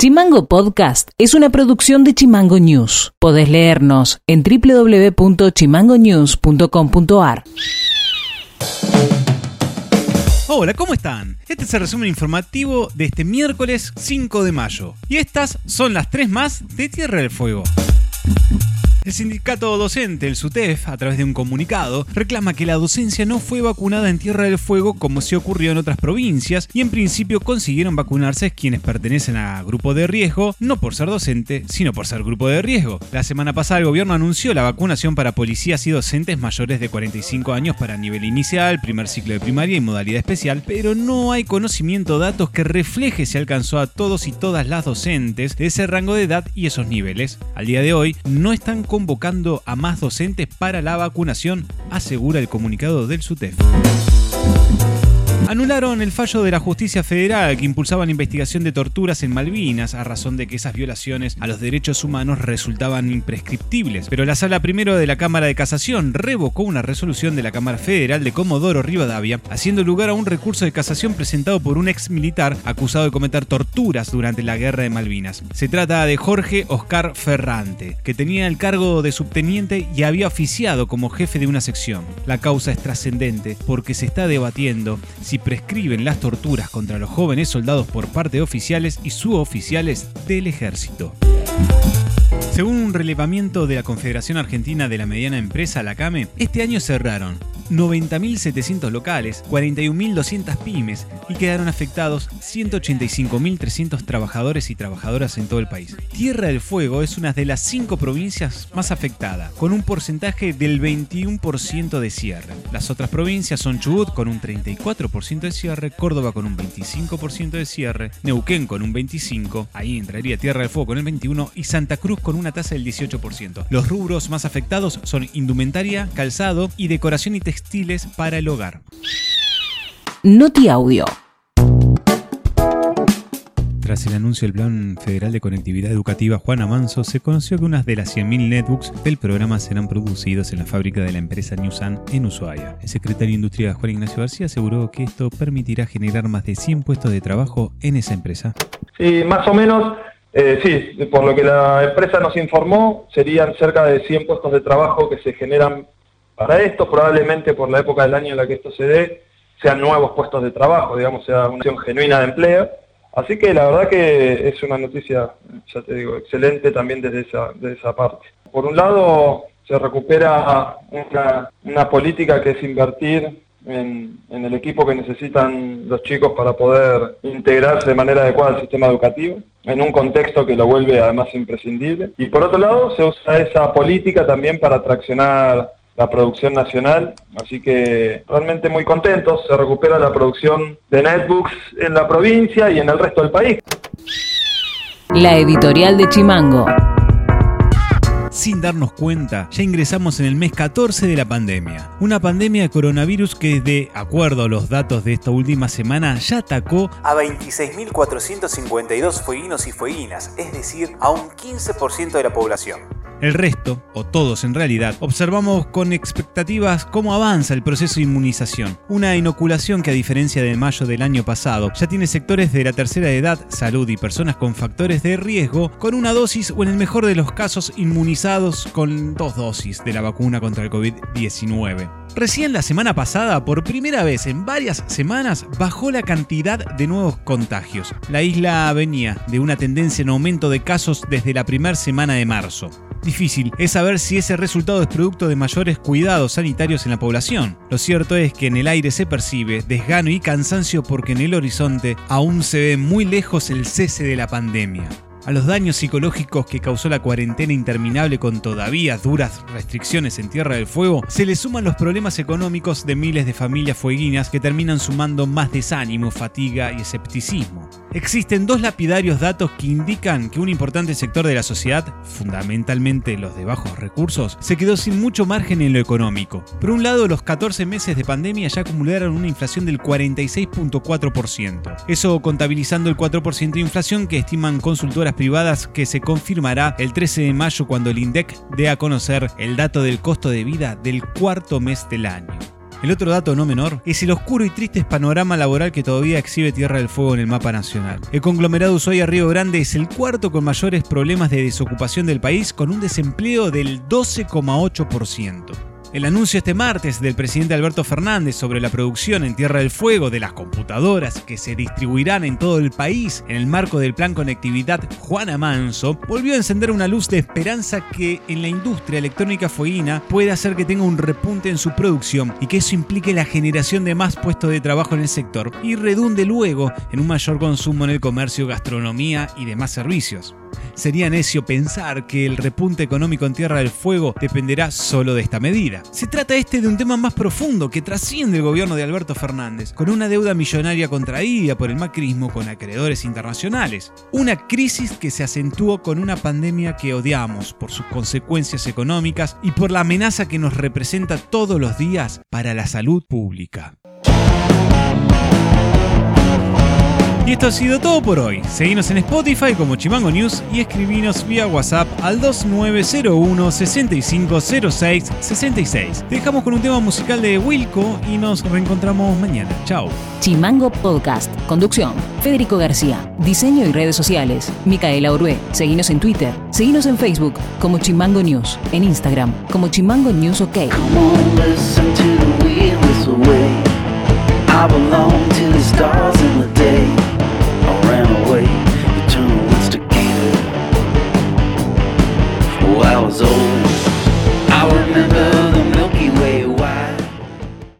Chimango Podcast es una producción de Chimango News. Podés leernos en www.chimangonews.com.ar. Hola, ¿cómo están? Este es el resumen informativo de este miércoles 5 de mayo. Y estas son las tres más de Tierra del Fuego. El sindicato docente, el SUTEF, a través de un comunicado, reclama que la docencia no fue vacunada en Tierra del Fuego como se ocurrió en otras provincias y en principio consiguieron vacunarse quienes pertenecen a grupo de riesgo, no por ser docente, sino por ser grupo de riesgo. La semana pasada el gobierno anunció la vacunación para policías y docentes mayores de 45 años para nivel inicial, primer ciclo de primaria y modalidad especial, pero no hay conocimiento o datos que refleje si alcanzó a todos y todas las docentes de ese rango de edad y esos niveles. Al día de hoy no están convocando a más docentes para la vacunación, asegura el comunicado del SUTEF. Anularon el fallo de la justicia federal que impulsaba la investigación de torturas en Malvinas a razón de que esas violaciones a los derechos humanos resultaban imprescriptibles. Pero la sala primero de la Cámara de Casación revocó una resolución de la Cámara Federal de Comodoro Rivadavia, haciendo lugar a un recurso de casación presentado por un ex militar acusado de cometer torturas durante la guerra de Malvinas. Se trata de Jorge Oscar Ferrante, que tenía el cargo de subteniente y había oficiado como jefe de una sección. La causa es trascendente porque se está debatiendo si prescriben las torturas contra los jóvenes soldados por parte de oficiales y suboficiales del ejército. Según un relevamiento de la Confederación Argentina de la Mediana Empresa, la CAME, este año cerraron 90.700 locales, 41.200 pymes y quedaron afectados 185.300 trabajadores y trabajadoras en todo el país. Tierra del Fuego es una de las cinco provincias más afectadas, con un porcentaje del 21% de cierre. Las otras provincias son Chubut con un 34% de cierre, Córdoba con un 25% de cierre, Neuquén con un 25%, ahí entraría Tierra del Fuego con el 21% y Santa Cruz con una tasa del 18%. Los rubros más afectados son indumentaria, calzado y decoración y textil textiles para el hogar. Noti Audio. Tras el anuncio del Plan Federal de Conectividad Educativa Juana Manso, se conoció que unas de las 100.000 netbooks del programa serán producidos en la fábrica de la empresa Newsan en Ushuaia. El secretario de Industria Juan Ignacio García aseguró que esto permitirá generar más de 100 puestos de trabajo en esa empresa. Sí, más o menos, eh, sí, por lo que la empresa nos informó, serían cerca de 100 puestos de trabajo que se generan para esto, probablemente por la época del año en la que esto se dé, sean nuevos puestos de trabajo, digamos, sea una acción genuina de empleo. Así que la verdad que es una noticia, ya te digo, excelente también desde esa, desde esa parte. Por un lado, se recupera una, política que es invertir en, en, el equipo que necesitan los chicos para poder integrarse de manera adecuada al sistema educativo, en un contexto que lo vuelve además imprescindible. Y por otro lado, se usa esa política también para atraccionar la producción nacional, así que realmente muy contentos, se recupera la producción de netbooks en la provincia y en el resto del país. La editorial de Chimango. Sin darnos cuenta, ya ingresamos en el mes 14 de la pandemia. Una pandemia de coronavirus que, de acuerdo a los datos de esta última semana, ya atacó a 26.452 fueguinos y fueguinas, es decir, a un 15% de la población. El resto, o todos en realidad, observamos con expectativas cómo avanza el proceso de inmunización. Una inoculación que a diferencia de mayo del año pasado, ya tiene sectores de la tercera edad, salud y personas con factores de riesgo con una dosis o en el mejor de los casos inmunizados con dos dosis de la vacuna contra el COVID-19. Recién la semana pasada, por primera vez en varias semanas, bajó la cantidad de nuevos contagios. La isla venía de una tendencia en aumento de casos desde la primera semana de marzo. Difícil es saber si ese resultado es producto de mayores cuidados sanitarios en la población. Lo cierto es que en el aire se percibe desgano y cansancio porque en el horizonte aún se ve muy lejos el cese de la pandemia. A los daños psicológicos que causó la cuarentena interminable con todavía duras restricciones en Tierra del Fuego, se le suman los problemas económicos de miles de familias fueguinas que terminan sumando más desánimo, fatiga y escepticismo. Existen dos lapidarios datos que indican que un importante sector de la sociedad, fundamentalmente los de bajos recursos, se quedó sin mucho margen en lo económico. Por un lado, los 14 meses de pandemia ya acumularon una inflación del 46.4%. Eso contabilizando el 4% de inflación que estiman consultoras privadas que se confirmará el 13 de mayo cuando el INDEC dé a conocer el dato del costo de vida del cuarto mes del año. El otro dato no menor es el oscuro y triste panorama laboral que todavía exhibe Tierra del Fuego en el mapa nacional. El conglomerado Ushuaia Río Grande es el cuarto con mayores problemas de desocupación del país con un desempleo del 12,8%. El anuncio este martes del presidente Alberto Fernández sobre la producción en Tierra del Fuego de las computadoras que se distribuirán en todo el país en el marco del Plan Conectividad Juana Manso volvió a encender una luz de esperanza que en la industria electrónica fueguina puede hacer que tenga un repunte en su producción y que eso implique la generación de más puestos de trabajo en el sector y redunde luego en un mayor consumo en el comercio, gastronomía y demás servicios. Sería necio pensar que el repunte económico en Tierra del Fuego dependerá solo de esta medida. Se trata este de un tema más profundo que trasciende el gobierno de Alberto Fernández, con una deuda millonaria contraída por el macrismo con acreedores internacionales. Una crisis que se acentuó con una pandemia que odiamos por sus consecuencias económicas y por la amenaza que nos representa todos los días para la salud pública. Y esto ha sido todo por hoy. Seguinos en Spotify como Chimango News y escribinos vía WhatsApp al 2901 6506 66. dejamos con un tema musical de Wilco y nos reencontramos mañana. Chao. Chimango Podcast. Conducción. Federico García. Diseño y redes sociales. Micaela Orué. Seguinos en Twitter. Seguinos en Facebook como Chimango News. En Instagram como Chimango News OK.